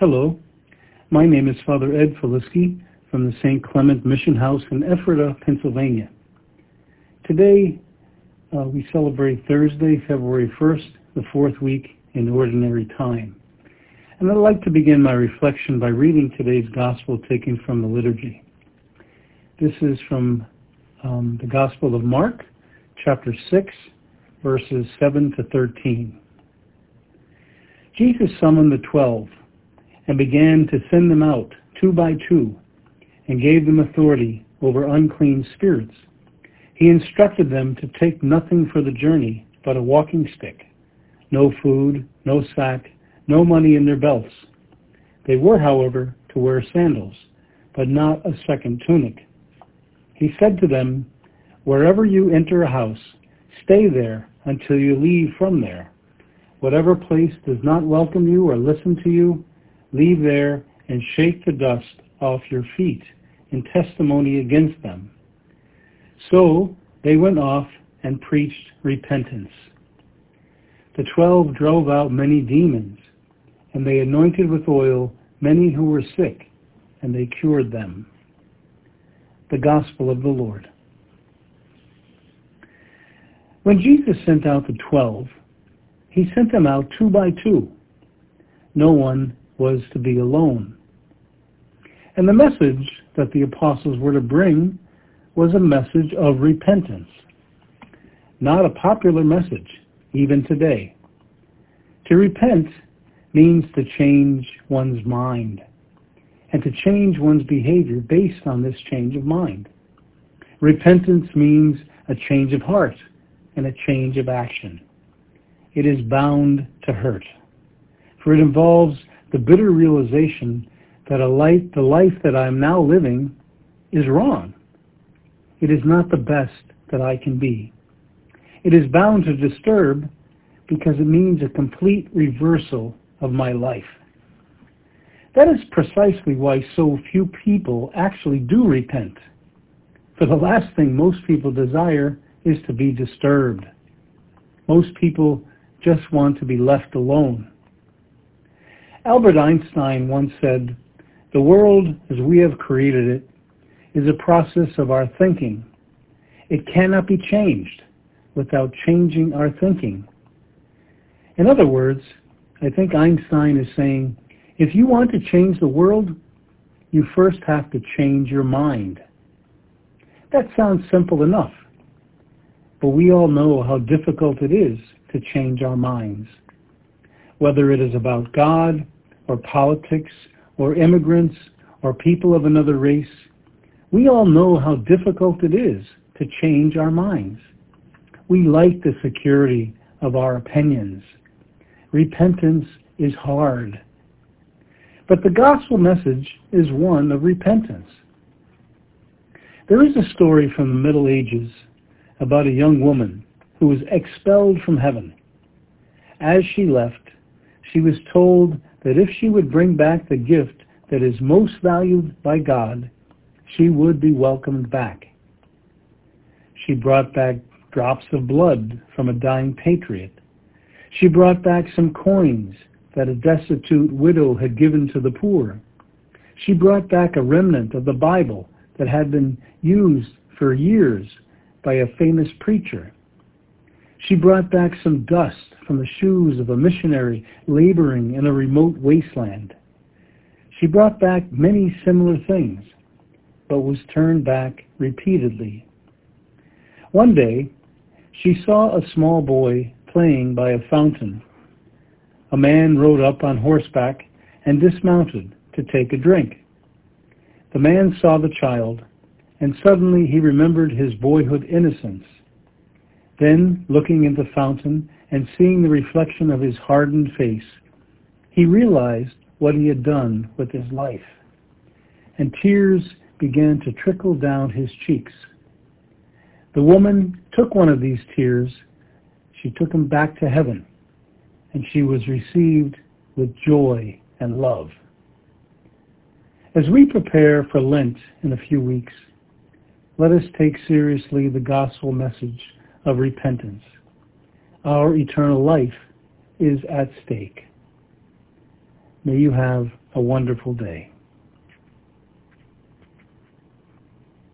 Hello, my name is Father Ed Faliskie from the St. Clement Mission House in Ephrata, Pennsylvania. Today, uh, we celebrate Thursday, February 1st, the fourth week in Ordinary Time. And I'd like to begin my reflection by reading today's Gospel taken from the liturgy. This is from um, the Gospel of Mark, chapter 6, verses 7 to 13. Jesus summoned the twelve and began to send them out two by two and gave them authority over unclean spirits. He instructed them to take nothing for the journey but a walking stick, no food, no sack, no money in their belts. They were, however, to wear sandals, but not a second tunic. He said to them, Wherever you enter a house, stay there until you leave from there. Whatever place does not welcome you or listen to you, leave there and shake the dust off your feet in testimony against them. So they went off and preached repentance. The twelve drove out many demons, and they anointed with oil many who were sick, and they cured them. The Gospel of the Lord. When Jesus sent out the twelve, he sent them out two by two. No one was to be alone. And the message that the apostles were to bring was a message of repentance. Not a popular message, even today. To repent means to change one's mind and to change one's behavior based on this change of mind. Repentance means a change of heart and a change of action. It is bound to hurt, for it involves the bitter realization that a life, the life that I'm now living is wrong. It is not the best that I can be. It is bound to disturb because it means a complete reversal of my life. That is precisely why so few people actually do repent. For the last thing most people desire is to be disturbed. Most people just want to be left alone. Albert Einstein once said, the world as we have created it is a process of our thinking. It cannot be changed without changing our thinking. In other words, I think Einstein is saying, if you want to change the world, you first have to change your mind. That sounds simple enough, but we all know how difficult it is to change our minds whether it is about God or politics or immigrants or people of another race, we all know how difficult it is to change our minds. We like the security of our opinions. Repentance is hard. But the gospel message is one of repentance. There is a story from the Middle Ages about a young woman who was expelled from heaven. As she left, she was told that if she would bring back the gift that is most valued by God, she would be welcomed back. She brought back drops of blood from a dying patriot. She brought back some coins that a destitute widow had given to the poor. She brought back a remnant of the Bible that had been used for years by a famous preacher. She brought back some dust from the shoes of a missionary laboring in a remote wasteland. She brought back many similar things, but was turned back repeatedly. One day, she saw a small boy playing by a fountain. A man rode up on horseback and dismounted to take a drink. The man saw the child, and suddenly he remembered his boyhood innocence then, looking in the fountain and seeing the reflection of his hardened face, he realized what he had done with his life, and tears began to trickle down his cheeks. The woman took one of these tears, she took him back to heaven, and she was received with joy and love. As we prepare for Lent in a few weeks, let us take seriously the gospel message of repentance. Our eternal life is at stake. May you have a wonderful day.